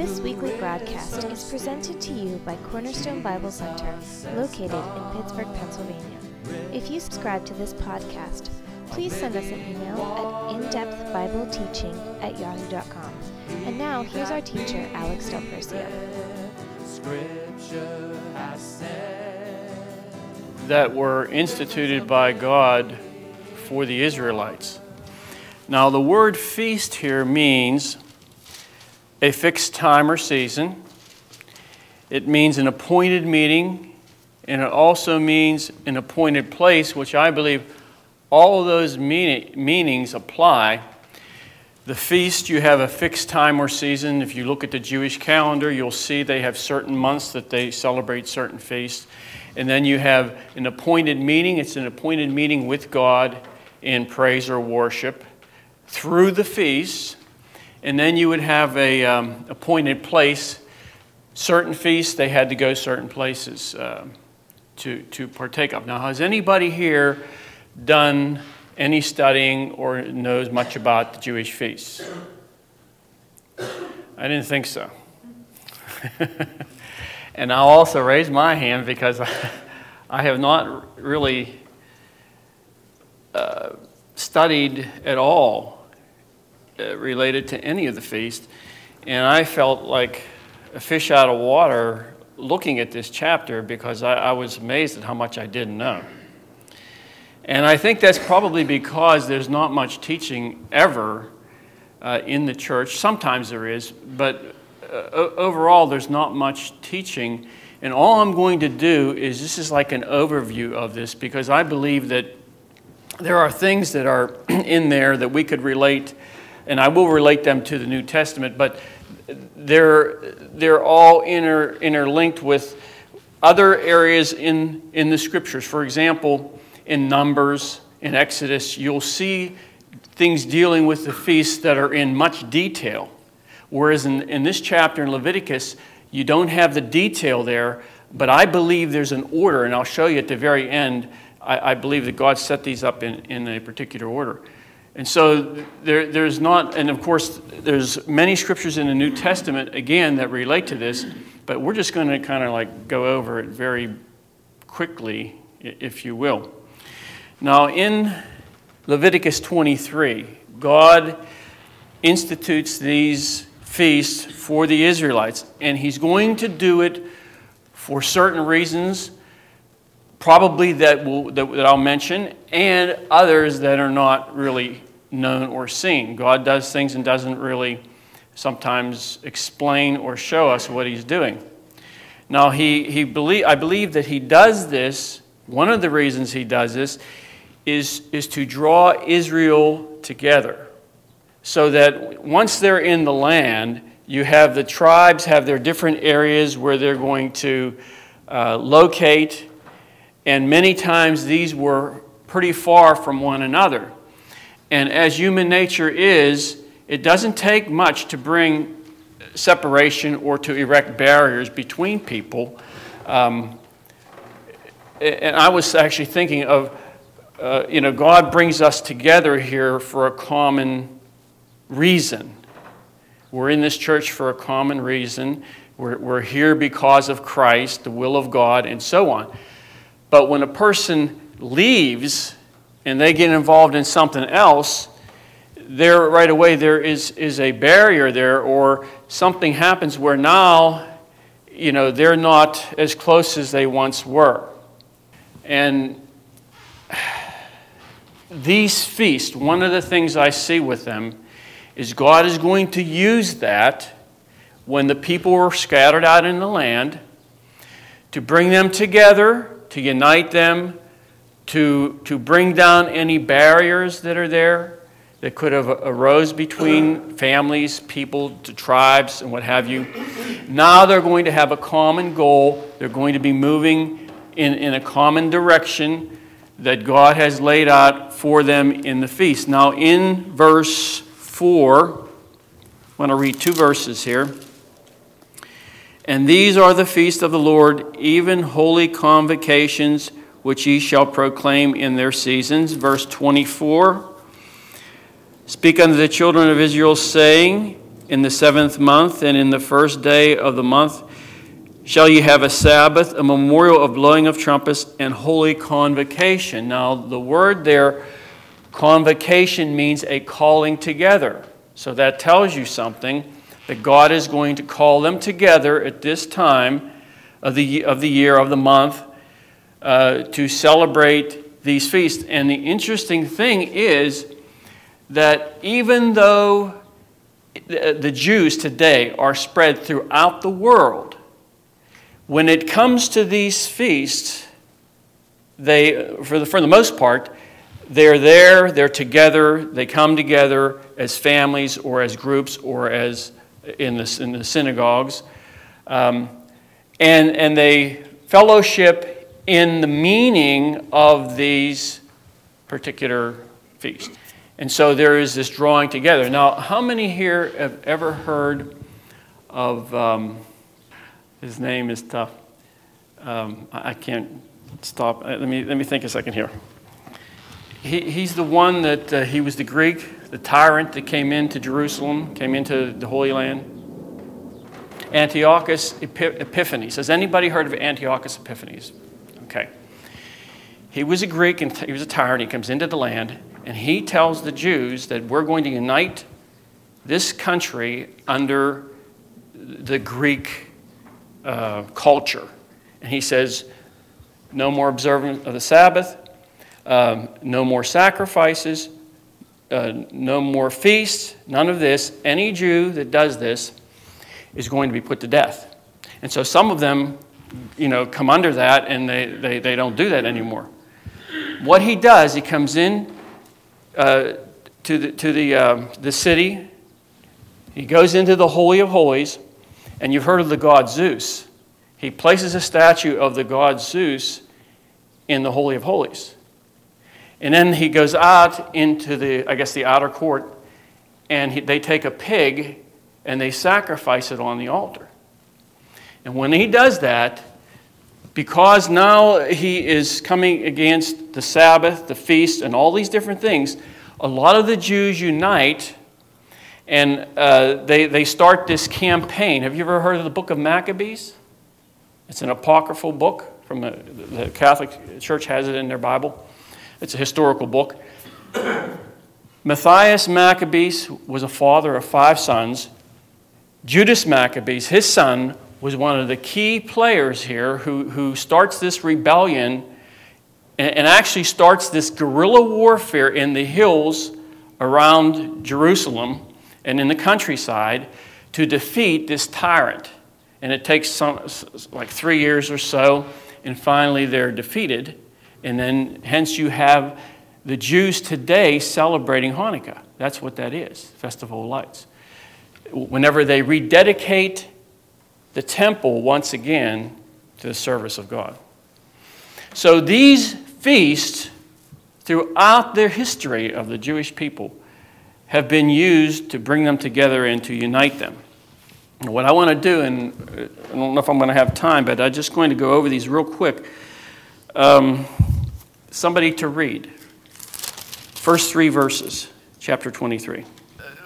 This weekly broadcast is presented to you by Cornerstone Bible Center, located in Pittsburgh, Pennsylvania. If you subscribe to this podcast, please send us an email at indepthbibleteaching at yahoo.com. And now, here's our teacher, Alex Del Percio. that were instituted by God for the Israelites. Now, the word feast here means a fixed time or season, it means an appointed meeting, and it also means an appointed place, which I believe all of those meaning, meanings apply. The feast, you have a fixed time or season. If you look at the Jewish calendar, you'll see they have certain months that they celebrate certain feasts. And then you have an appointed meeting. It's an appointed meeting with God in praise or worship through the feasts. And then you would have a um, appointed place. Certain feasts, they had to go certain places uh, to, to partake of. Now, has anybody here done any studying or knows much about the Jewish feasts? I didn't think so. and I'll also raise my hand because I have not really uh, studied at all related to any of the feast. And I felt like a fish out of water looking at this chapter because I, I was amazed at how much I didn't know. And I think that's probably because there's not much teaching ever uh, in the church. Sometimes there is, but uh, overall, there's not much teaching. And all I'm going to do is this is like an overview of this because I believe that there are things that are in there that we could relate, and I will relate them to the New Testament, but they're, they're all inter, interlinked with other areas in, in the scriptures. For example, in Numbers, in Exodus, you'll see things dealing with the feasts that are in much detail. Whereas in, in this chapter in Leviticus, you don't have the detail there, but I believe there's an order, and I'll show you at the very end. I, I believe that God set these up in, in a particular order. And so there, there's not, and of course, there's many scriptures in the New Testament, again, that relate to this, but we're just going to kind of like go over it very quickly, if you will. Now, in Leviticus 23, God institutes these feasts for the Israelites, and He's going to do it for certain reasons, probably that, will, that, that I'll mention, and others that are not really known or seen. God does things and doesn't really sometimes explain or show us what He's doing. Now, he, he believe, I believe that He does this, one of the reasons He does this is, is to draw Israel together so that once they're in the land, you have the tribes have their different areas where they're going to uh, locate, and many times these were pretty far from one another. And as human nature is, it doesn't take much to bring separation or to erect barriers between people. Um, and I was actually thinking of uh, you know, God brings us together here for a common reason. We're in this church for a common reason. We're, we're here because of Christ, the will of God, and so on. But when a person leaves and they get involved in something else, there right away there is, is a barrier there, or something happens where now, you know, they're not as close as they once were. And these feasts, one of the things I see with them is God is going to use that when the people were scattered out in the land to bring them together, to unite them, to, to bring down any barriers that are there that could have arose between families, people, tribes, and what have you. Now they're going to have a common goal. They're going to be moving in, in a common direction that God has laid out for them in the feast. Now, in verse 4, I want to read two verses here. And these are the feasts of the Lord, even holy convocations, which ye shall proclaim in their seasons. Verse 24 Speak unto the children of Israel, saying, in the seventh month, and in the first day of the month shall ye have a Sabbath, a memorial of blowing of trumpets, and holy convocation. Now, the word there, convocation, means a calling together. So that tells you something that God is going to call them together at this time of the, of the year, of the month, uh, to celebrate these feasts. And the interesting thing is that even though the Jews today are spread throughout the world, when it comes to these feasts, they, for the, for the most part, they're there, they're together, they come together as families or as groups or as in the, in the synagogues. Um, and, and they fellowship in the meaning of these particular feasts. And so there is this drawing together. Now, how many here have ever heard of, um, his name is tough. Um, I can't stop. Uh, let me, let me think a second here. He, he's the one that uh, he was the Greek, the tyrant that came into Jerusalem, came into the Holy Land. Antiochus Epiphanes. Has anybody heard of Antiochus Epiphanes? Okay. He was a Greek and he was a tyrant. He comes into the land and he tells the Jews that we're going to unite this country under the Greek uh, culture. And he says, no more observance of the Sabbath, um, no more sacrifices, uh, no more feasts, none of this. Any Jew that does this is going to be put to death. And so some of them, you know, come under that and they, they, they don't do that anymore. What he does, he comes in uh, to the, to the, uh, the city. He goes into the Holy of Holies, and you've heard of the god Zeus. He places a statue of the god Zeus in the Holy of Holies. And then he goes out into the, I guess, the outer court, and he, they take a pig and they sacrifice it on the altar. And when he does that, because now he is coming against the Sabbath, the feast, and all these different things, a lot of the Jews unite and uh, they, they start this campaign. Have you ever heard of the book of Maccabees? It's an apocryphal book from the, the Catholic Church has it in their Bible. It's a historical book. Matthias Maccabees was a father of five sons. Judas Maccabees, his son, was one of the key players here who, who starts this rebellion and, and actually starts this guerrilla warfare in the hills around Jerusalem and in the countryside to defeat this tyrant. And it takes some, like three years or so, and finally they're defeated. And then, hence, you have the Jews today celebrating Hanukkah. That's what that is Festival of Lights. Whenever they rededicate the temple once again to the service of God. So these feasts, throughout their history of the Jewish people, have been used to bring them together and to unite them. And what I want to do, and uh, I don't know if I'm going to have time, but I'm just going to go over these real quick. Um, somebody to read. First three verses, chapter 23.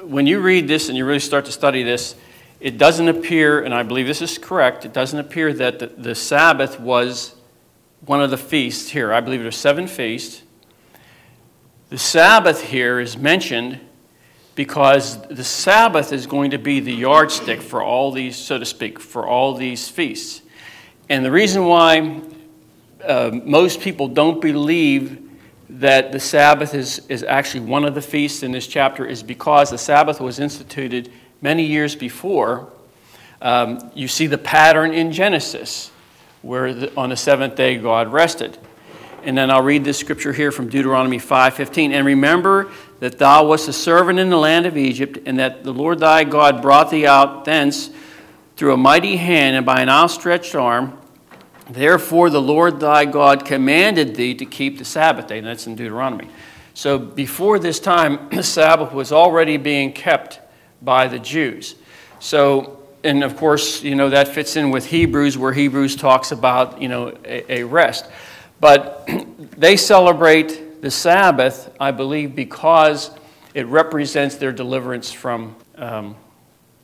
When you read this and you really start to study this, it doesn't appear, and I believe this is correct, it doesn't appear that the, the Sabbath was one of the feasts here. I believe there's seven feasts. The Sabbath here is mentioned because the Sabbath is going to be the yardstick for all these, so to speak, for all these feasts. And the reason why uh, most people don't believe that the Sabbath is, is actually one of the feasts in this chapter is because the Sabbath was instituted many years before, um, you see the pattern in Genesis, where the, on the seventh day God rested. And then I'll read this scripture here from Deuteronomy 5:15. And remember that thou wast a servant in the land of Egypt, and that the Lord thy God brought thee out thence through a mighty hand and by an outstretched arm. Therefore the Lord thy God commanded thee to keep the Sabbath day. And that's in Deuteronomy. So before this time, the Sabbath was already being kept by the Jews. So, and of course, you know, that fits in with Hebrews, where Hebrews talks about, you know, a, a rest. But they celebrate the Sabbath, I believe, because it represents their deliverance from, um,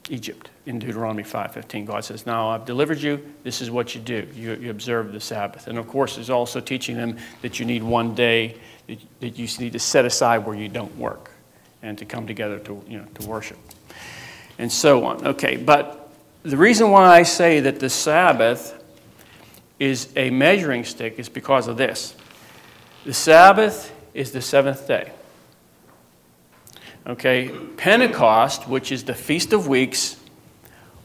Egypt in Deuteronomy 5:15. God says, "Now I've delivered you. This is what you do. You, you observe the Sabbath." And of course, He's also teaching them that you need one day that, that you need to set aside where you don't work, and to come together to you know to worship, and so on. Okay, but the reason why I say that the Sabbath is a measuring stick is because of this. The Sabbath is the seventh day. Okay, Pentecost, which is the Feast of Weeks,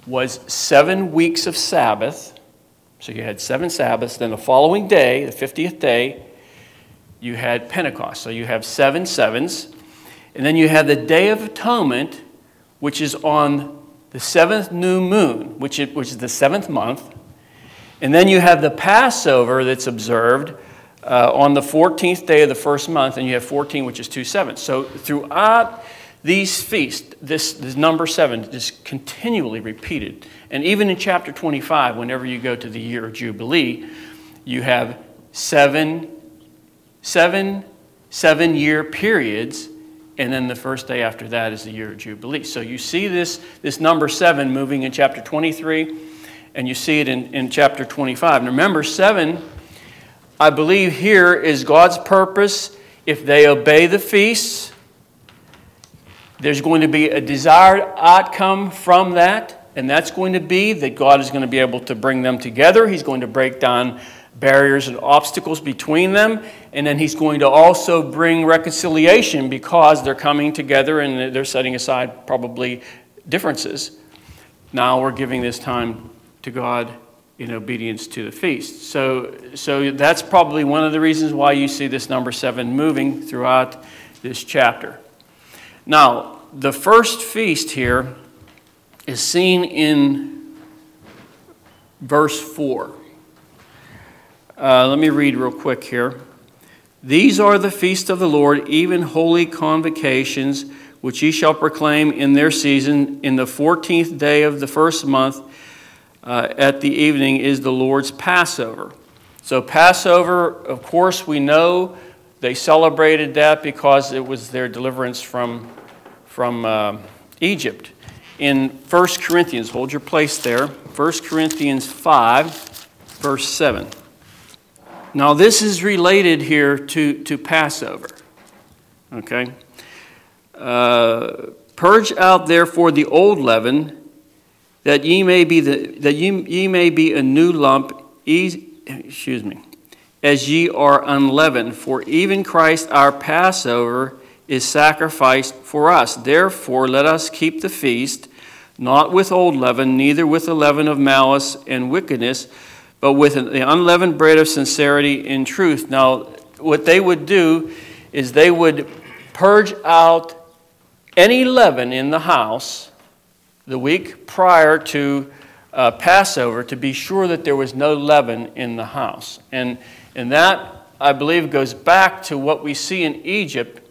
was seven weeks of Sabbath. So you had seven Sabbaths. Then the following day, the 50th day, you had Pentecost. So you have seven sevens. And then you have the Day of Atonement, which is on the seventh new moon, which is, which is the seventh month. And then you have the Passover that's observed uh, on the 14th day of the first month, and you have 14, which is two sevens. So throughout these feasts, this, this number seven is continually repeated. And even in chapter 25, whenever you go to the year of Jubilee, you have seven, seven, seven year periods, and then the first day after that is the year of Jubilee. So you see this, this number seven moving in chapter 23, and you see it in, in chapter 25. And remember, seven I believe here is God's purpose. If they obey the feasts, there's going to be a desired outcome from that, and that's going to be that God is going to be able to bring them together. He's going to break down barriers and obstacles between them, and then He's going to also bring reconciliation because they're coming together and they're setting aside probably differences. Now we're giving this time to God in obedience to the feast. So, so that's probably one of the reasons why you see this number seven moving throughout this chapter. Now, the first feast here is seen in verse 4. Uh, let me read real quick here. These are the feasts of the Lord, even holy convocations, which ye shall proclaim in their season in the fourteenth day of the first month uh, at the evening is the Lord's Passover. So, Passover, of course, we know they celebrated that because it was their deliverance from, from uh, Egypt. In 1 Corinthians, hold your place there, 1 Corinthians 5, verse 7. Now, this is related here to, to Passover. Okay? Uh, Purge out therefore the old leaven that ye may be the, that ye, ye may be a new lump, e, excuse me, as ye are unleavened. For even Christ our Passover is sacrificed for us. Therefore, let us keep the feast, not with old leaven, neither with the leaven of malice and wickedness, but with the unleavened bread of sincerity and truth. Now, what they would do is they would purge out any leaven in the house the week prior to uh, Passover to be sure that there was no leaven in the house. And, and that, I believe, goes back to what we see in Egypt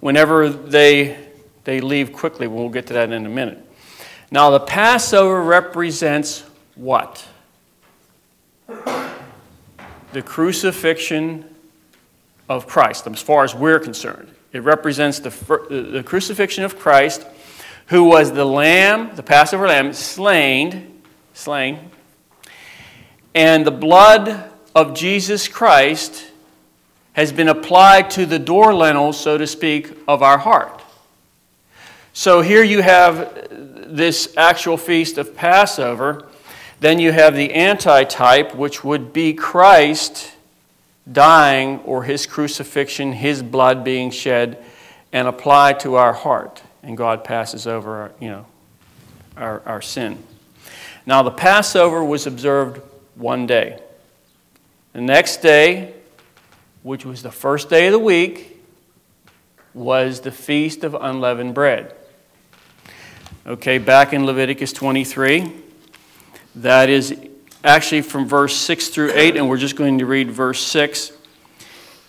whenever they, they leave quickly. We'll get to that in a minute. Now, the Passover represents what? The crucifixion of Christ, as far as we're concerned. It represents the, the crucifixion of Christ who was the lamb, the Passover lamb, slain, slain, and the blood of Jesus Christ has been applied to the door lintel, so to speak, of our heart. So here you have this actual feast of Passover. Then you have the antitype, which would be Christ dying or his crucifixion, his blood being shed and applied to our heart and God passes over, our, you know, our, our sin. Now, the Passover was observed one day. The next day, which was the first day of the week, was the Feast of Unleavened Bread. Okay, back in Leviticus 23, that is actually from verse 6 through 8, and we're just going to read verse 6.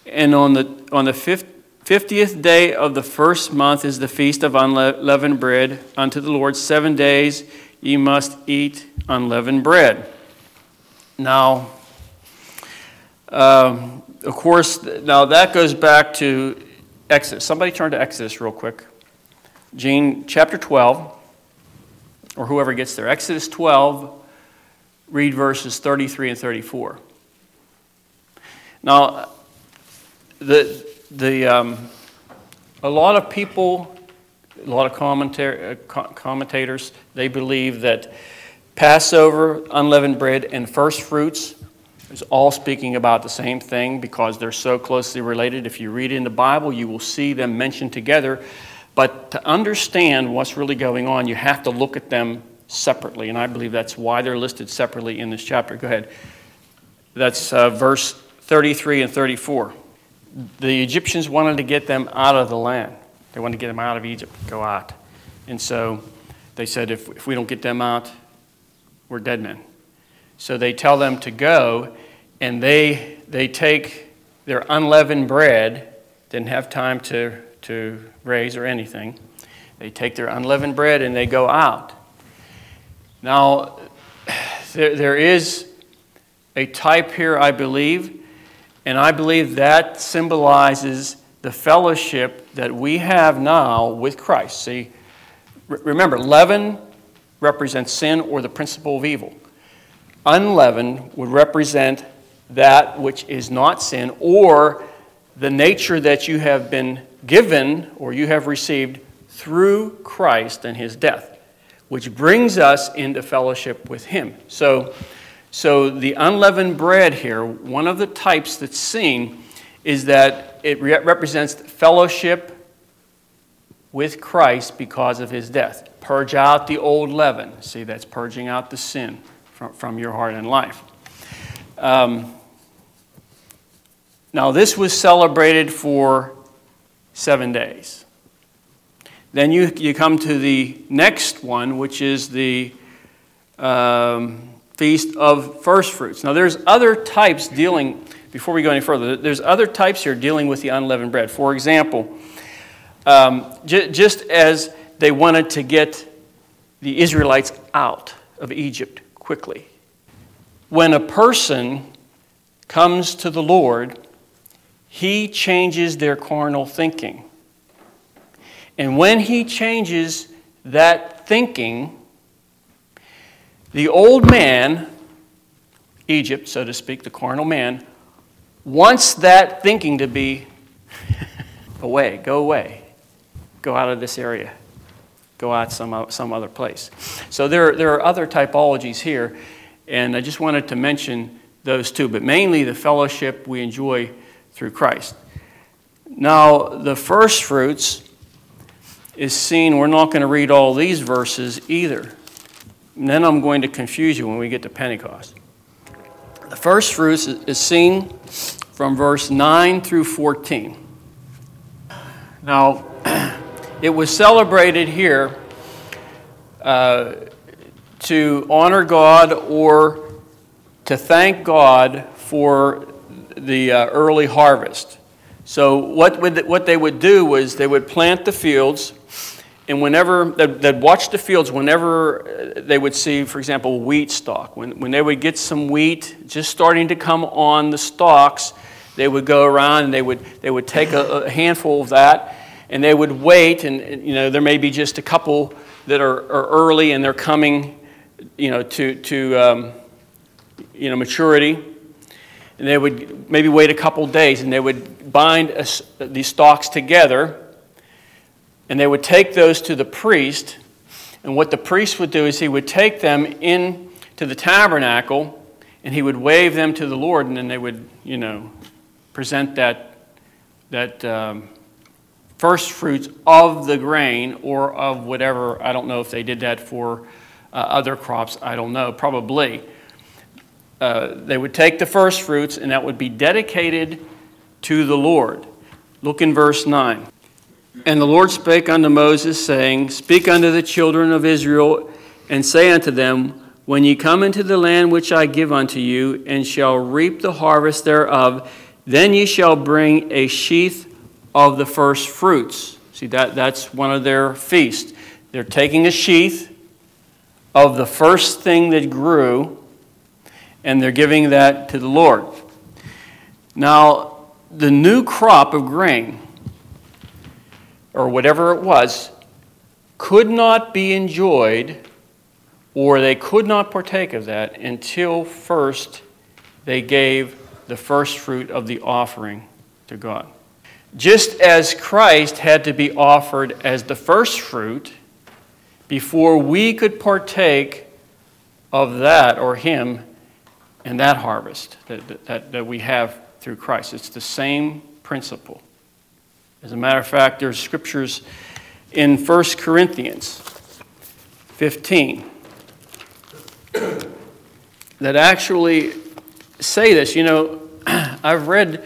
And on the, on the Fiftieth day of the first month is the feast of unleavened bread unto the Lord. Seven days ye must eat unleavened bread. Now, um, of course, now that goes back to Exodus. Somebody turn to Exodus real quick. Gene, chapter 12. or whoever gets there. Exodus 12, read verses 33 and 34. Now, the, the, um, a lot of people, a lot of commentar- uh, commentators, they believe that Passover, unleavened bread, and first fruits is all speaking about the same thing because they're so closely related. If you read in the Bible, you will see them mentioned together. But to understand what's really going on, you have to look at them separately. And I believe that's why they're listed separately in this chapter. Go ahead. That's uh, verse 33 and 34. The Egyptians wanted to get them out of the land, they wanted to get them out of Egypt, go out. And so they said, if, if we don't get them out, we're dead men. So they tell them to go, and they, they take their unleavened bread, didn't have time to, to raise or anything. They take their unleavened bread and they go out. Now, there, there is a type here, I believe, and I believe that symbolizes the fellowship that we have now with Christ. See, remember, leaven represents sin or the principle of evil. Unleavened would represent that which is not sin or the nature that you have been given or you have received through Christ and his death which brings us into fellowship with Him. So, so the unleavened bread here, one of the types that's seen is that it re- represents fellowship with Christ because of His death. Purge out the old leaven. See, that's purging out the sin from, from your heart and life. Um, now, this was celebrated for seven days. Then you, you come to the next one, which is the um, Feast of First Fruits. Now, there's other types dealing, before we go any further, there's other types here dealing with the unleavened bread. For example, um, j- just as they wanted to get the Israelites out of Egypt quickly, when a person comes to the Lord, he changes their carnal thinking. And when he changes that thinking, the old man, Egypt, so to speak, the carnal man, wants that thinking to be away, go away, go out of this area, go out some, some other place. So there, there are other typologies here, and I just wanted to mention those two, but mainly the fellowship we enjoy through Christ. Now, the first fruits is seen, we're not going to read all these verses either. And then I'm going to confuse you when we get to Pentecost. The first fruits is seen from verse 9 through 14. Now, it was celebrated here uh, to honor God or to thank God for the uh, early harvest. So, what, would, what they would do was they would plant the fields, and whenever they'd, they'd watch the fields, whenever uh, they would see, for example, wheat stalk, when, when they would get some wheat just starting to come on the stalks, they would go around and they would, they would take a, a handful of that and they would wait, and you know, there may be just a couple that are, are early and they're coming you know, to, to um, you know, maturity. And they would maybe wait a couple days and they would bind a, these stalks together and they would take those to the priest. And what the priest would do is he would take them in to the tabernacle and he would wave them to the lord and then they would you know present that that um, first fruits of the grain or of whatever i don't know if they did that for uh, other crops i don't know probably uh, they would take the first fruits, and that would be dedicated to the Lord. Look in verse 9. And the Lord spake unto Moses, saying, Speak unto the children of Israel, and say unto them, When ye come into the land which I give unto you, and shall reap the harvest thereof, then ye shall bring a sheaf of the first fruits. See, that, that's one of their feasts. They're taking a sheath of the first thing that grew and they're giving that to the Lord. Now, the new crop of grain, or whatever it was, could not be enjoyed or they could not partake of that until first they gave the first fruit of the offering to God. Just as Christ had to be offered as the first fruit before we could partake of that or Him and that harvest that, that, that we have through Christ. It's the same principle. As a matter of fact, there's scriptures in 1 Corinthians 15 that actually say this. You know, I've read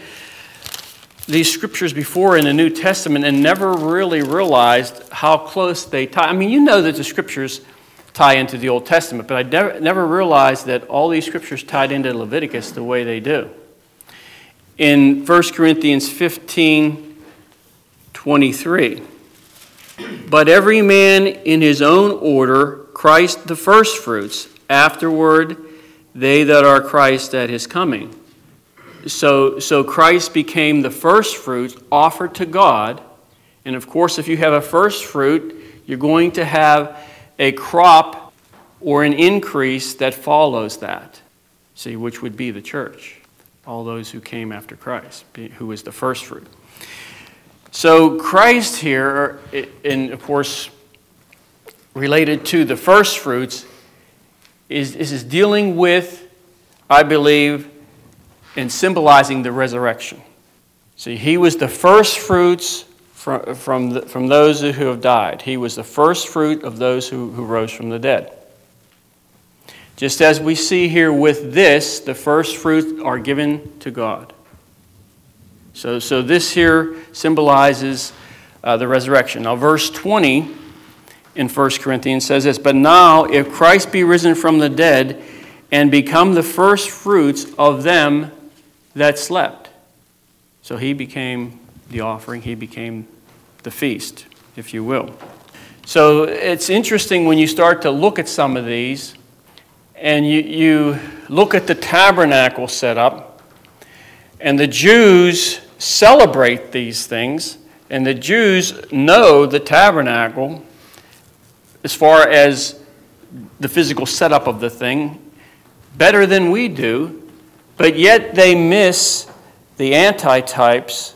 these scriptures before in the New Testament and never really realized how close they tie. I mean, you know that the scriptures tie into the Old Testament, but I never, never realized that all these scriptures tied into Leviticus the way they do. In 1 Corinthians 15 23, but every man in his own order, Christ the firstfruits, afterward, they that are Christ at his coming. So, so Christ became the first fruit offered to God. And of course, if you have a first fruit, you're going to have a crop or an increase that follows that. See, which would be the church, all those who came after Christ, who was the first fruit. So, Christ here, er, and of course, related to the first fruits, is, is dealing with, I believe, and symbolizing the resurrection. See, he was the first fruits from, from, the, from those who have died. He was the first fruit of those who, who rose from the dead. Just as we see here with this, the first fruits are given to God. So, so this here symbolizes uh, the resurrection. Now, verse 20 in 1 Corinthians says this But now, if Christ be risen from the dead and become the first fruits of them that slept. So he became the offering, he became the feast, if you will. So it's interesting when you start to look at some of these and you, you look at the tabernacle setup, and the Jews celebrate these things, and the Jews know the tabernacle as far as the physical setup of the thing better than we do but yet they miss the antitypes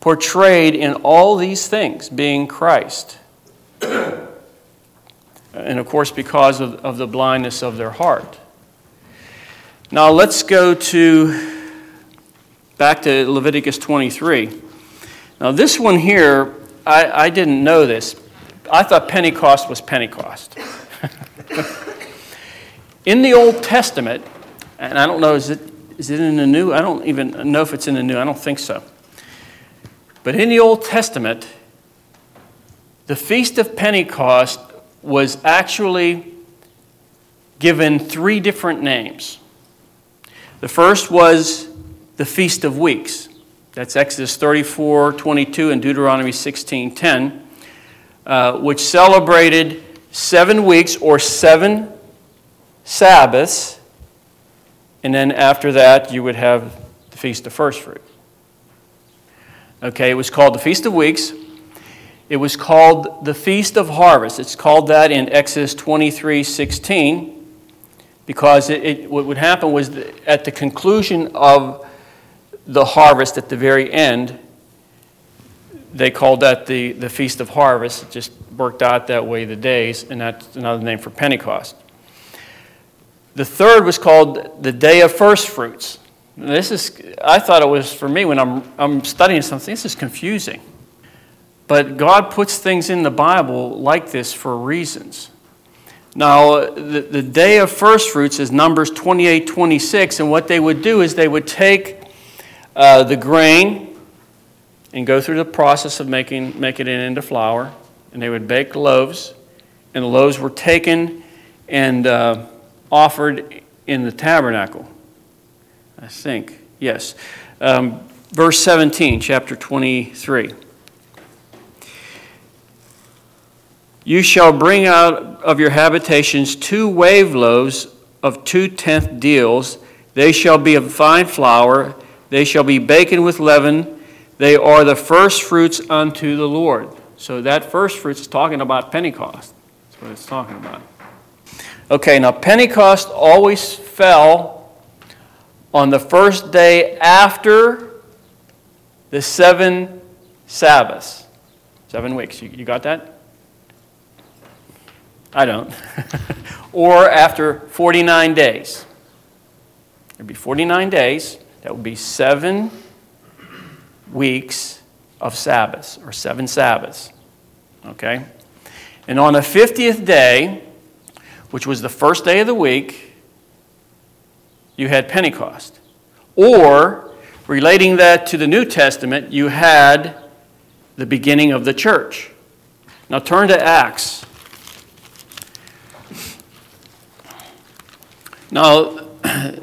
portrayed in all these things, being Christ. and of course, because of, of the blindness of their heart. Now let's go to back to Leviticus 23. Now, this one here, I, I didn't know this. I thought Pentecost was Pentecost. in the Old Testament, and I don't know, is it, is it in the New? I don't even know if it's in the New. I don't think so. But in the Old Testament, the Feast of Pentecost was actually given three different names. The first was the Feast of Weeks. That's Exodus 34 22 and Deuteronomy 16 10, uh, which celebrated seven weeks or seven Sabbaths and then after that, you would have the Feast of First Fruit. Okay, it was called the Feast of Weeks. It was called the Feast of Harvest. It's called that in Exodus 23 16 because it, it, what would happen was at the conclusion of the harvest at the very end, they called that the, the Feast of Harvest. It just worked out that way, the days, and that's another name for Pentecost. The third was called the Day of First Fruits. This is, I thought it was for me when I'm, I'm studying something, this is confusing. But God puts things in the Bible like this for reasons. Now, the, the day of first fruits is Numbers 28 26, and what they would do is they would take uh, the grain and go through the process of making, making it into flour, and they would bake loaves, and the loaves were taken and uh, offered in the tabernacle. I think, yes. Um, verse 17, chapter 23. You shall bring out of your habitations two wave loaves of two tenth deals. They shall be of fine flour. They shall be baken with leaven. They are the first fruits unto the Lord. So that first fruits is talking about Pentecost. That's what it's talking about. Okay, now Pentecost always fell on the first day after the seven Sabbaths. Seven weeks. You, you got that? I don't. or after 49 days. There'd be 49 days. That would be seven weeks of Sabbaths, or seven Sabbaths. Okay? And on the 50th day, which was the first day of the week, you had Pentecost. Or, relating that to the New Testament, you had the beginning of the church. Now turn to Acts. Now,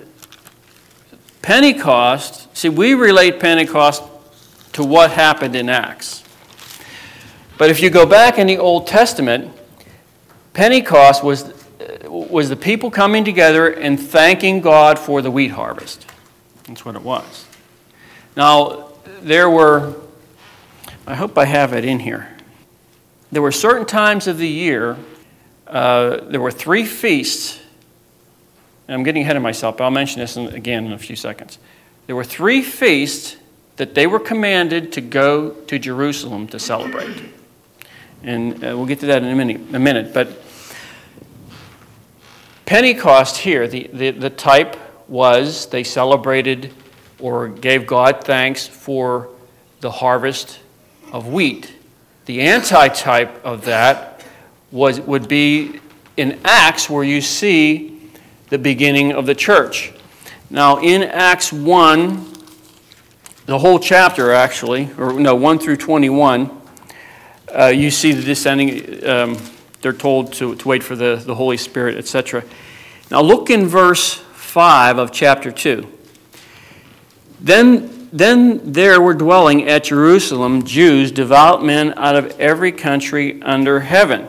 Pentecost, see, we relate Pentecost to what happened in Acts. But if you go back in the Old Testament, Pentecost was, was the people coming together and thanking God for the wheat harvest. That's what it was. Now, there were, I hope I have it in here. There were certain times of the year, uh, there were three feasts and I'm getting ahead of myself, but I'll mention this again in a few seconds. There were three feasts that they were commanded to go to Jerusalem to celebrate. And uh, we'll get to that in a minute. A minute. But Pentecost here, the, the, the type was they celebrated or gave God thanks for the harvest of wheat. The antitype of that was, would be in Acts, where you see the beginning of the church. Now, in Acts 1, the whole chapter actually, or no, 1 through 21, uh, you see the descending, um, they're told to, to wait for the, the Holy Spirit, etc. Now, look in verse 5 of chapter 2. Then, then there were dwelling at Jerusalem Jews, devout men out of every country under heaven.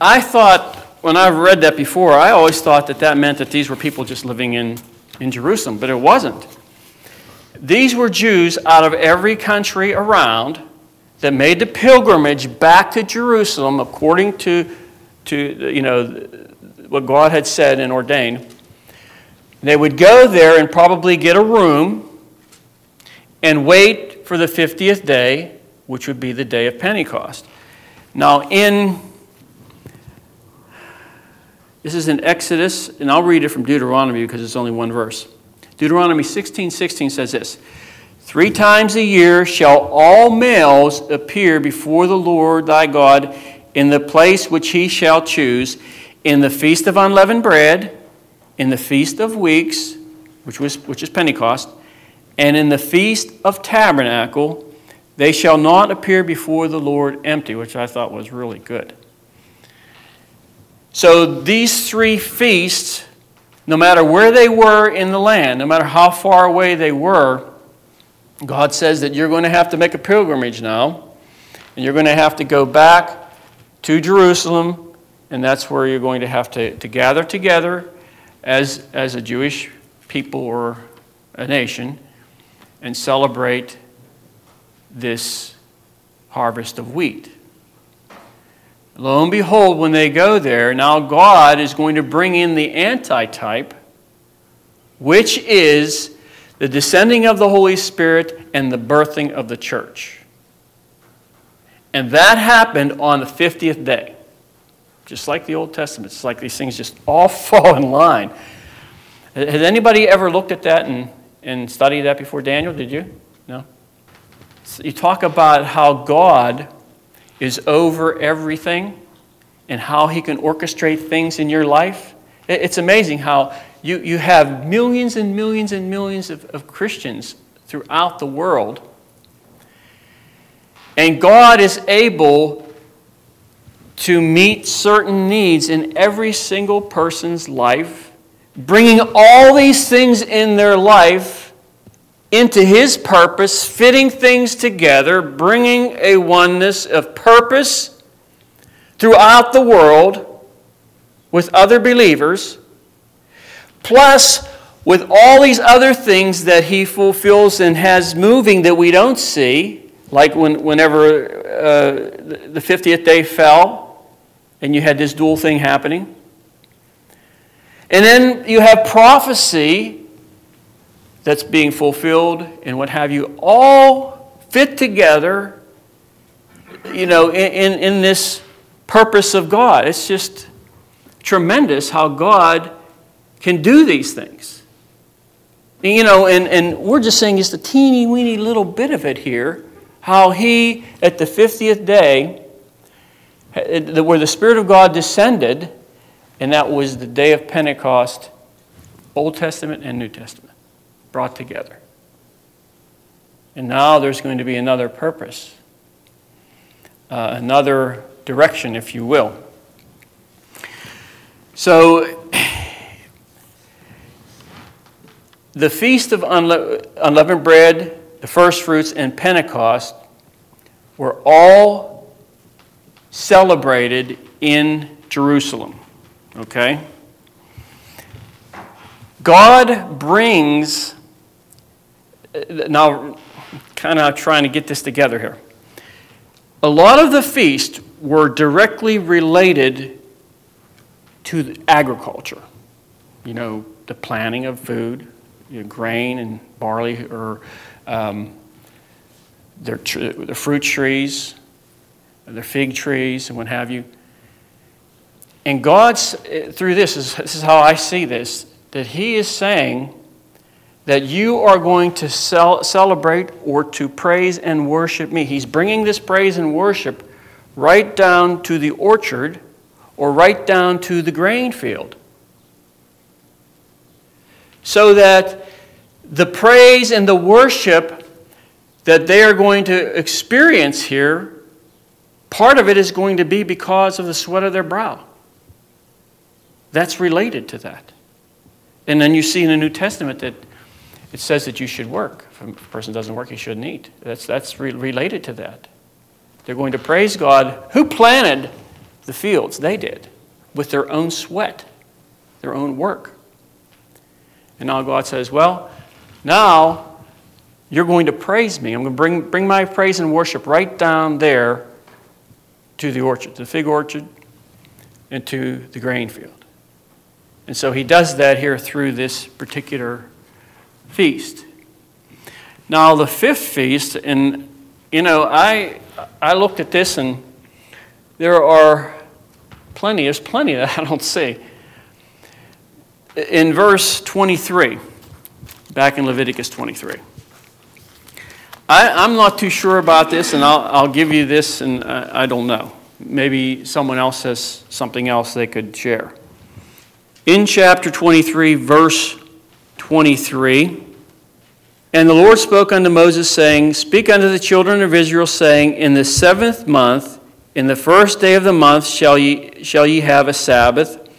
I thought when I've read that before, I always thought that that meant that these were people just living in, in Jerusalem, but it wasn't. These were Jews out of every country around that made the pilgrimage back to Jerusalem according to, to you know, what God had said and ordained. They would go there and probably get a room and wait for the 50th day, which would be the day of Pentecost. Now, in this is in Exodus, and I'll read it from Deuteronomy because it's only one verse. Deuteronomy 16 16 says this Three times a year shall all males appear before the Lord thy God in the place which he shall choose, in the feast of unleavened bread, in the feast of weeks, which, was, which is Pentecost, and in the feast of tabernacle, they shall not appear before the Lord empty, which I thought was really good. So these three feasts, no matter where they were in the land, no matter how far away they were, God says that you're going to have to make a pilgrimage now, and you're going to have to go back to Jerusalem, and that's where you're going to have to, to gather together as, as a Jewish people or a nation and celebrate this harvest of wheat. Lo and behold, when they go there, now God is going to bring in the antitype, which is the descending of the Holy Spirit and the birthing of the church. And that happened on the 50th day. Just like the Old Testament. It's like these things just all fall in line. Has anybody ever looked at that and, and studied that before Daniel? Did you? No? So you talk about how God is over everything and how he can orchestrate things in your life. It's amazing how you, you have millions and millions and millions of, of Christians throughout the world, and God is able to meet certain needs in every single person's life, bringing all these things in their life into his purpose, fitting things together, bringing a oneness of purpose throughout the world with other believers, plus with all these other things that he fulfills and has moving that we don't see, like when, whenever uh, the 50th day fell and you had this dual thing happening. And then you have prophecy that's being fulfilled and what have you, all fit together, you know, in, in, in this purpose of God. It's just tremendous how God can do these things. You know, and, and we're just saying just a teeny weeny little bit of it here. How he, at the 50th day, where the Spirit of God descended, and that was the day of Pentecost, Old Testament and New Testament, brought together. And now there's going to be another purpose, uh, another direction, if you will. So, the Feast of Unle- Unleavened Bread, the First Fruits, and Pentecost were all celebrated in Jerusalem. Okay? God brings, now, kind of trying to get this together here. A lot of the feasts were directly related to agriculture. You know, the planting of food, you know, grain and barley, or um, their, their fruit trees, their fig trees, and what have you. And God's, through this, this is how I see this, that He is saying that you are going to cel- celebrate or to praise and worship me. He's bringing this praise and worship right down to the orchard or right down to the grain field. So that the praise and the worship that they are going to experience here, part of it is going to be because of the sweat of their brow. That's related to that. And then you see in the New Testament that it says that you should work. If a person doesn't work, he shouldn't eat. That's, that's re- related to that. They're going to praise God. Who planted the fields? They did, with their own sweat, their own work. And now God says, Well, now you're going to praise me. I'm going to bring, bring my praise and worship right down there to the orchard, to the fig orchard, and to the grain field. And so he does that here through this particular feast. Now, the fifth feast, and you know, I, I looked at this and there are plenty, there's plenty that I don't see. In verse 23, back in Leviticus 23. I, am not too sure about this, and I'll, I'll give you this, and I, I don't know. Maybe someone else has something else they could share. In chapter 23, verse 23, and the Lord spoke unto Moses, saying, Speak unto the children of Israel, saying, In the seventh month, in the first day of the month, shall ye, shall ye have a Sabbath,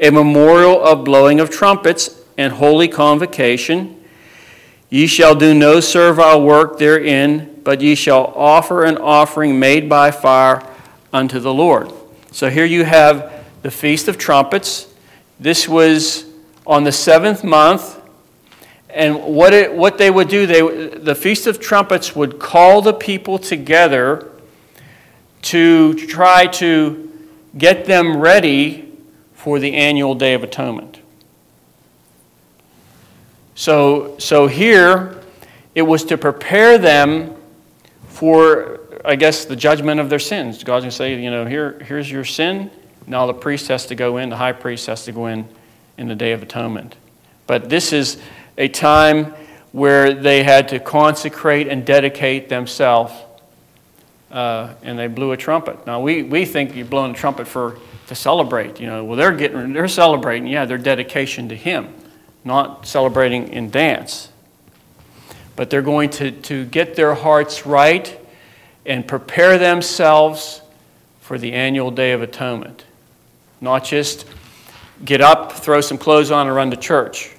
a memorial of blowing of trumpets, and holy convocation. Ye shall do no servile work therein, but ye shall offer an offering made by fire unto the Lord. So here you have the Feast of Trumpets. This was on the seventh month and what, it, what they would do, they, the Feast of Trumpets would call the people together to try to get them ready for the annual Day of Atonement. So, so here, it was to prepare them for, I guess, the judgment of their sins. God's going to say, you know, here, here's your sin. Now the priest has to go in, the high priest has to go in in the Day of Atonement. But this is a time where they had to consecrate and dedicate themselves, uh, and they blew a trumpet. Now we, we think you're blowing a trumpet for to celebrate. You know, well they're getting they're celebrating, yeah, their dedication to Him, not celebrating in dance. But they're going to, to get their hearts right and prepare themselves for the annual Day of Atonement. Not just get up, throw some clothes on, and run to church.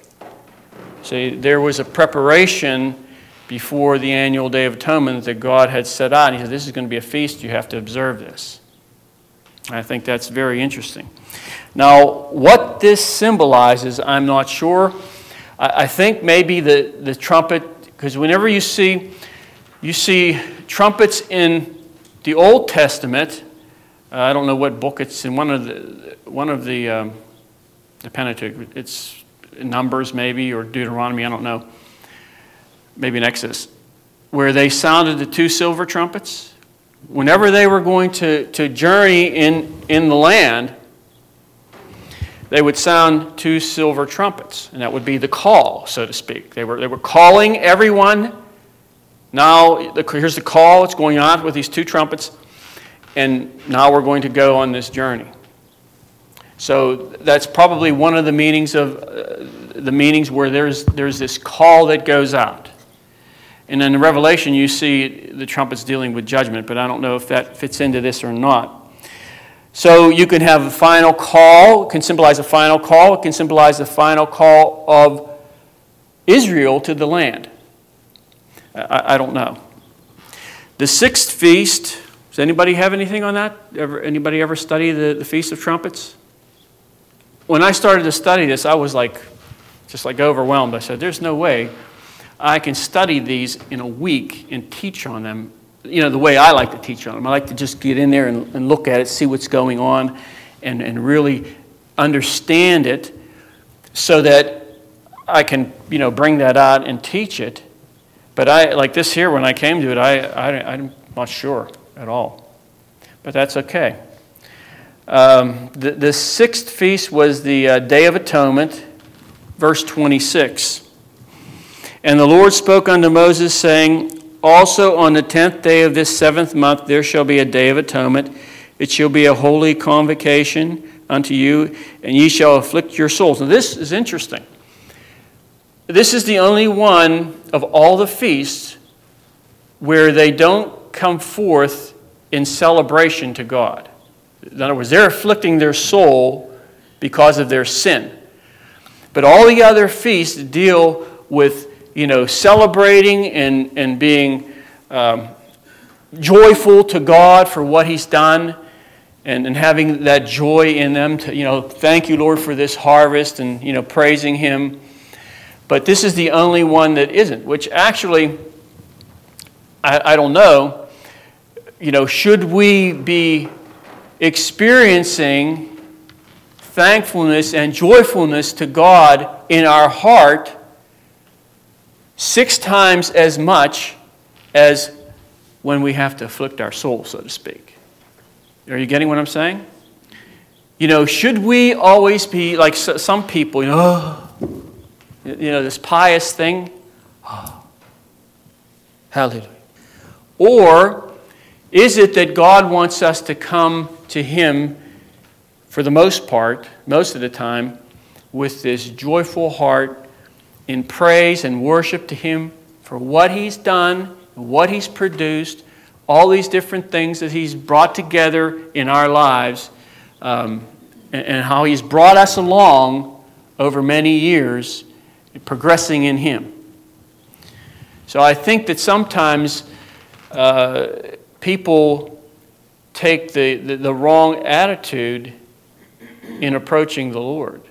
See, there was a preparation before the annual Day of Atonement that God had set out. He said, This is going to be a feast, you have to observe this. I think that's very interesting. Now, what this symbolizes, I'm not sure. I think maybe the, the trumpet, because whenever you see, you see trumpets in the Old Testament, uh, I don't know what book it's in, one of the, one of the um, the Pentateuch. It's Numbers, maybe, or Deuteronomy, I don't know. Maybe in Exodus, where they sounded the two silver trumpets. Whenever they were going to, to journey in, in the land, they would sound two silver trumpets, and that would be the call, so to speak. They were, they were calling everyone. Now, the, here's the call, it's going on with these two trumpets, and now we're going to go on this journey. So that's probably one of the meanings of uh, the meanings where there's, there's this call that goes out. And in the Revelation, you see the trumpets dealing with judgment, but I don't know if that fits into this or not. So you can have a final call, it can symbolize a final call, it can symbolize the final call of Israel to the land. I, I don't know. The sixth feast, does anybody have anything on that? Ever, anybody ever study the, the Feast of Trumpets? When I started to study this, I was like, just like overwhelmed. I said, there's no way I can study these in a week and teach on them you know, the way I like to teach on them. I like to just get in there and, and look at it, see what's going on, and, and really understand it so that I can, you know, bring that out and teach it. But I, like this here, when I came to it, I, I, I'm not sure at all. But that's okay. Um, the, the sixth feast was the uh, Day of Atonement, verse 26. And the Lord spoke unto Moses, saying, also, on the tenth day of this seventh month, there shall be a day of atonement. It shall be a holy convocation unto you, and ye shall afflict your souls. Now, this is interesting. This is the only one of all the feasts where they don't come forth in celebration to God. In other words, they're afflicting their soul because of their sin. But all the other feasts deal with you know, celebrating and, and being um, joyful to God for what He's done and, and having that joy in them to, you know, thank you, Lord, for this harvest and, you know, praising Him. But this is the only one that isn't, which actually, I, I don't know, you know, should we be experiencing thankfulness and joyfulness to God in our heart six times as much as when we have to afflict our soul, so to speak. Are you getting what I'm saying? You know, should we always be like some people, you know, oh, you know, this pious thing? Oh, hallelujah. Or is it that God wants us to come to Him for the most part, most of the time, with this joyful heart in praise and worship to Him for what He's done, what He's produced, all these different things that He's brought together in our lives, um, and, and how He's brought us along over many years, progressing in Him. So I think that sometimes uh, people take the, the, the wrong attitude in approaching the Lord.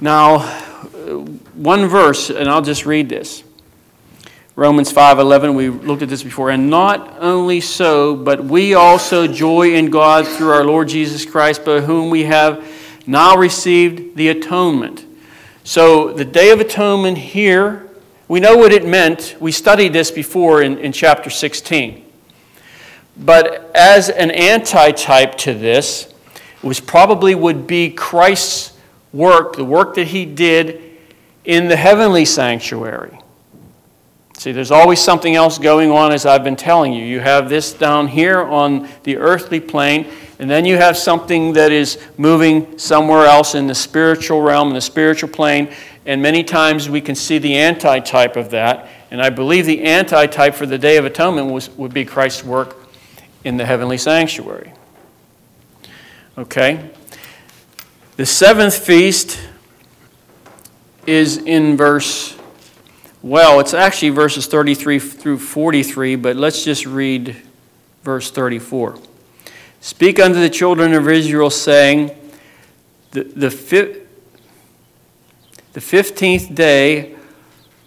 Now, Uh, one verse, and I'll just read this. Romans 5:11 we looked at this before and not only so but we also joy in God through our Lord Jesus Christ by whom we have now received the atonement. So the day of atonement here we know what it meant. We studied this before in, in chapter 16. But as an antitype to this, it was probably would be Christ's work, the work that he did in the heavenly sanctuary. See, there's always something else going on, as I've been telling you. You have this down here on the earthly plane, and then you have something that is moving somewhere else in the spiritual realm, in the spiritual plane, and many times we can see the antitype of that. And I believe the antitype for the Day of Atonement was, would be Christ's work in the heavenly sanctuary. Okay? The seventh feast is in verse, well, it's actually verses 33 through 43, but let's just read verse 34. Speak unto the children of Israel, saying, The, the, fi- the 15th day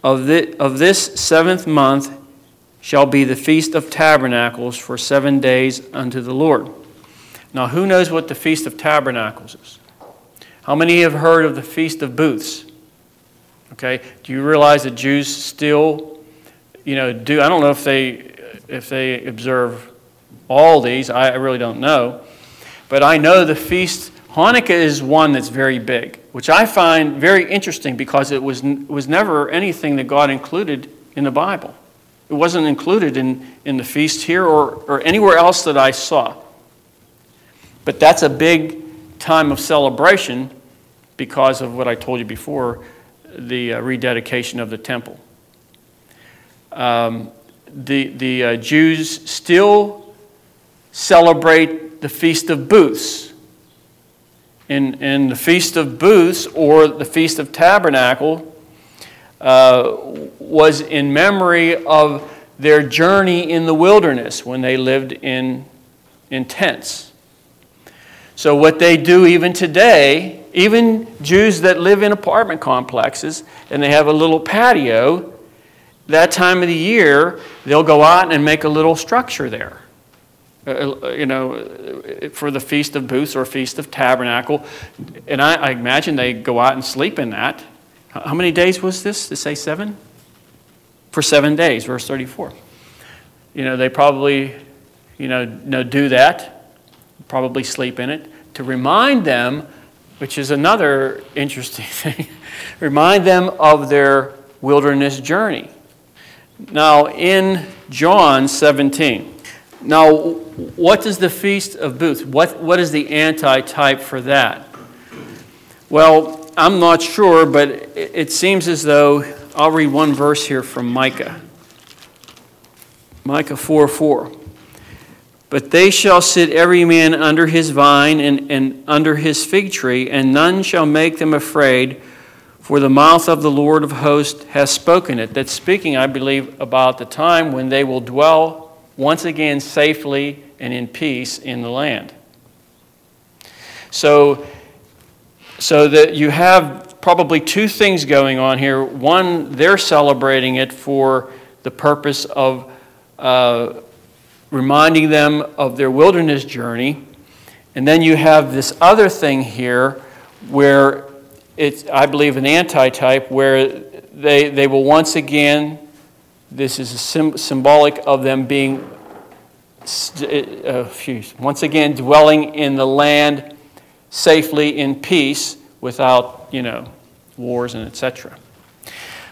of, the, of this seventh month shall be the Feast of Tabernacles for seven days unto the Lord. Now, who knows what the Feast of Tabernacles is? How many have heard of the Feast of Booths? Okay, do you realize that Jews still, you know, do? I don't know if they if they observe all these. I really don't know, but I know the feast. Hanukkah is one that's very big, which I find very interesting because it was was never anything that God included in the Bible. It wasn't included in, in the feast here or, or anywhere else that I saw. But that's a big time of celebration because of what I told you before the uh, rededication of the temple. Um, the the uh, Jews still celebrate the Feast of Booths. In, in the Feast of Booths or the Feast of Tabernacle, uh, was in memory of their journey in the wilderness when they lived in, in tents. So, what they do even today, even Jews that live in apartment complexes and they have a little patio, that time of the year, they'll go out and make a little structure there. Uh, uh you know, for the Feast of Booths or Feast of Tabernacle. And I, I imagine they go out and sleep in that. How many days was this? To say seven? For seven days, verse 34. You know, they probably, you know, no, do that, probably sleep in it, to remind them, which is another interesting thing, remind them of their wilderness journey. Now, in John 17, now, what does the Feast of Booths, what, what is the anti-type for that? Well, I'm not sure, but it seems as though I'll read one verse here from Micah. Micah 4 4. But they shall sit every man under his vine and, and under his fig tree, and none shall make them afraid, for the mouth of the Lord of hosts has spoken it. That's speaking, I believe, about the time when they will dwell once again safely and in peace in the land. So so that you have probably two things going on here. One, they're celebrating it for the purpose of uh, reminding them of their wilderness journey. And then you have this other thing here where it's, I believe, an antitype where they, they will once again, this is sim- symbolic of them being, uh, once again, dwelling in the land safely in peace without, you know, wars and etc.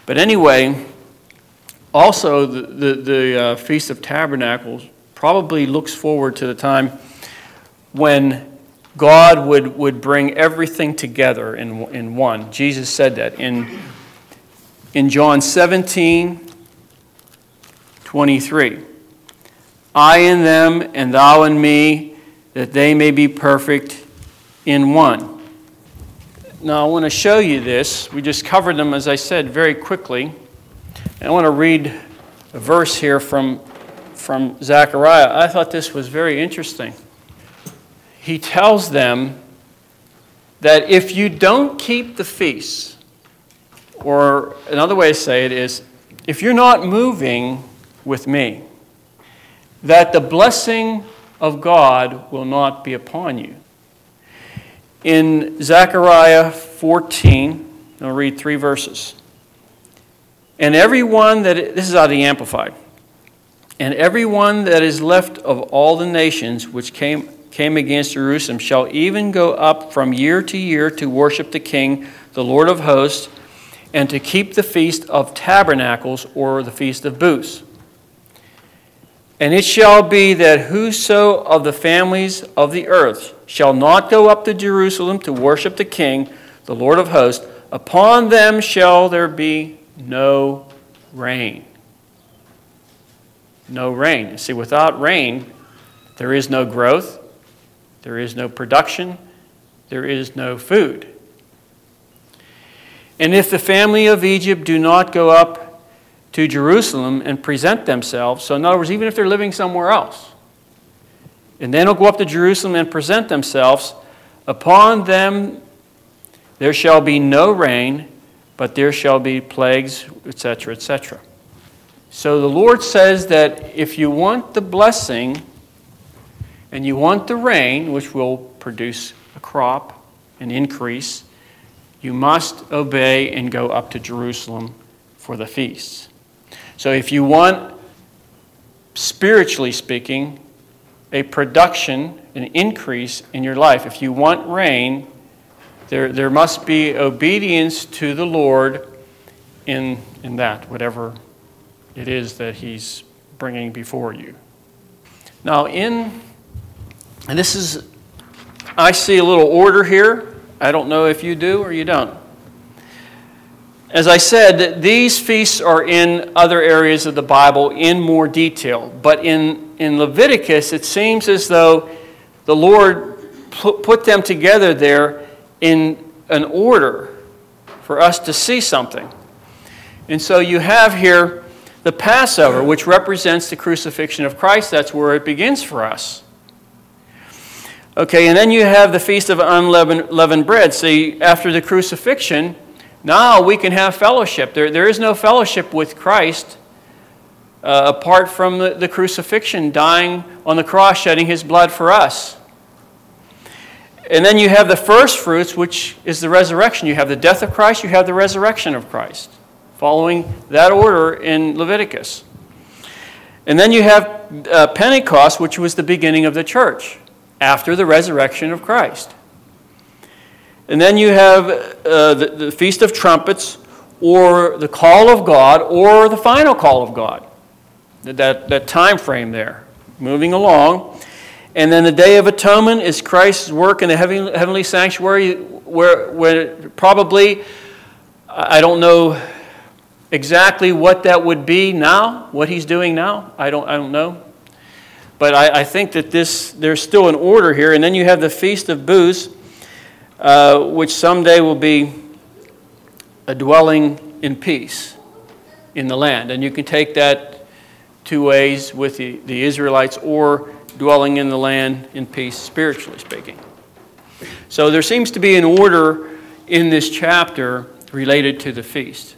But anyway, also the, the, the uh, Feast of Tabernacles probably looks forward to the time when God would, would bring everything together in, in one. Jesus said that in, in John 17 23. I in them, and thou in me, that they may be perfect in one. Now, I want to show you this. We just covered them, as I said, very quickly. And I want to read a verse here from, from Zechariah. I thought this was very interesting. He tells them that if you don't keep the feasts, or another way to say it is, if you're not moving with me, that the blessing of God will not be upon you. In Zechariah 14, I'll read three verses. And everyone that, this is out of the Amplified, and everyone that is left of all the nations which came, came against Jerusalem shall even go up from year to year to worship the King, the Lord of hosts, and to keep the feast of tabernacles or the feast of booths. And it shall be that whoso of the families of the earth shall not go up to Jerusalem to worship the King, the Lord of hosts, upon them shall there be no rain. No rain. You see, without rain, there is no growth, there is no production, there is no food. And if the family of Egypt do not go up to Jerusalem and present themselves. So, in other words, even if they're living somewhere else, and then will go up to Jerusalem and present themselves, upon them there shall be no rain, but there shall be plagues, etc., etc. So the Lord says that if you want the blessing and you want the rain, which will produce a crop and increase, you must obey and go up to Jerusalem for the feasts. So if you want, spiritually speaking, a production, an increase in your life, if you want rain, there, there must be obedience to the Lord in, in that, whatever it is that He's bringing before you. Now, in, and this is, I see a little order here. I don't know if you do or you don't. As I said, these feasts are in other areas of the Bible in more detail. But in, in Leviticus, it seems as though the Lord put them together there in an order for us to see something. And so you have here the Passover, which represents the crucifixion of Christ. That's where it begins for us. Okay, and then you have the Feast of Unleavened Bread. See, after the crucifixion, now we can have fellowship. There, there is no fellowship with Christ uh, apart from the, the crucifixion, dying on the cross, shedding his blood for us. And then you have the first fruits, which is the resurrection. You have the death of Christ, you have the resurrection of Christ, following that order in Leviticus. And then you have uh, Pentecost, which was the beginning of the church after the resurrection of Christ. And then you have uh, the, the Feast of Trumpets, or the call of God, or the final call of God. That, that time frame there, moving along. And then the Day of Atonement is Christ's work in the heavenly, heavenly sanctuary, where, where probably, I don't know exactly what that would be now, what he's doing now. I don't, I don't know. But I, I think that this, there's still an order here. And then you have the Feast of Booths uh, which someday will be a dwelling in peace in the land. And you can take that two ways with the, the Israelites or dwelling in the land in peace, spiritually speaking. So there seems to be an order in this chapter related to the feast.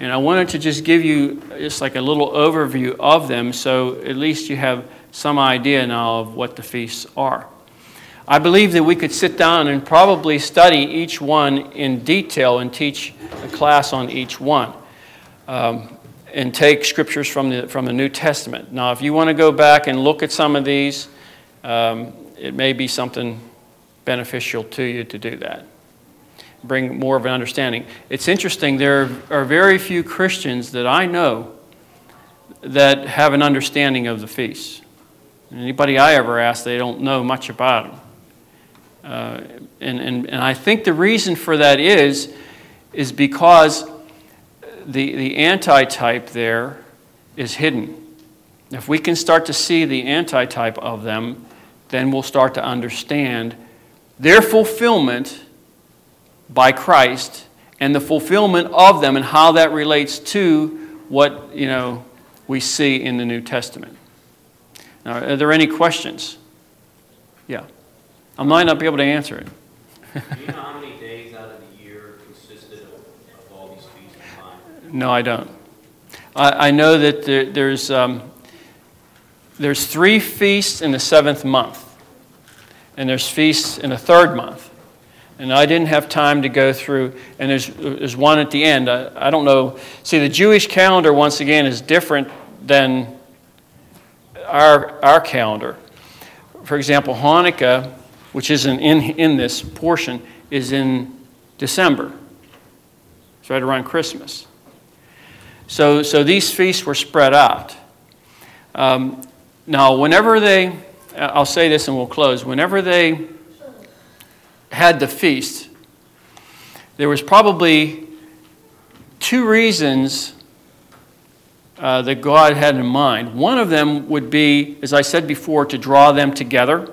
And I wanted to just give you just like a little overview of them so at least you have some idea now of what the feasts are. I believe that we could sit down and probably study each one in detail and teach a class on each one um, and take scriptures from the, from the New Testament. Now, if you want to go back and look at some of these, um, it may be something beneficial to you to do that. Bring more of an understanding. It's interesting, there are very few Christians that I know that have an understanding of the feasts. Anybody I ever ask, they don't know much about them. Uh, and, and, and I think the reason for that is, is because the, the antitype there is hidden. If we can start to see the antitype of them, then we'll start to understand their fulfillment by Christ and the fulfillment of them and how that relates to what you know we see in the New Testament. Now, are there any questions? Yeah. I might not be able to answer it. Do you know how many days out of the year consisted of, of all these feasts combined? No, I don't. I, I know that there, there's, um, there's three feasts in the seventh month, and there's feasts in the third month. And I didn't have time to go through, and there's, there's one at the end. I, I don't know. See, the Jewish calendar, once again, is different than our, our calendar. For example, Hanukkah which isn't in, in this portion, is in December. It's right around Christmas. So, so these feasts were spread out. Um, now, whenever they, I'll say this and we'll close, whenever they had the feast, there was probably two reasons uh, that God had in mind. One of them would be, as I said before, to draw them together.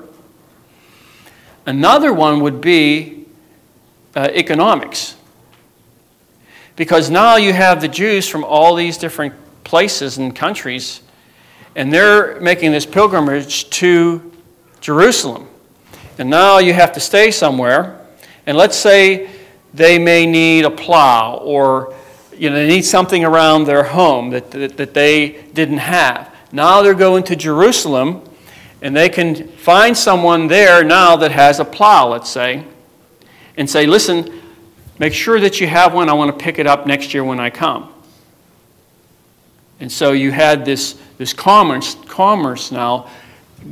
Another one would be uh, economics. Because now you have the Jews from all these different places and countries, and they're making this pilgrimage to Jerusalem. And now you have to stay somewhere, and let's say they may need a plow or you know, they need something around their home that, that, that they didn't have. Now they're going to Jerusalem and they can find someone there now that has a plow, let's say, and say, listen, make sure that you have one. I want to pick it up next year when I come. And so you had this, this commerce, commerce now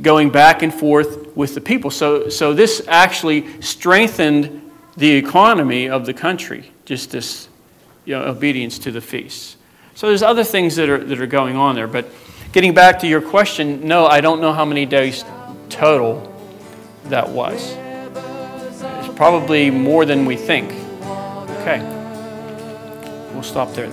going back and forth with the people. So, so this actually strengthened the economy of the country, just this you know, obedience to the feasts. So there's other things that are, that are going on there. But getting back to your question, no, I don't know how many days total that was. It's probably more than we think. Okay. We'll stop there.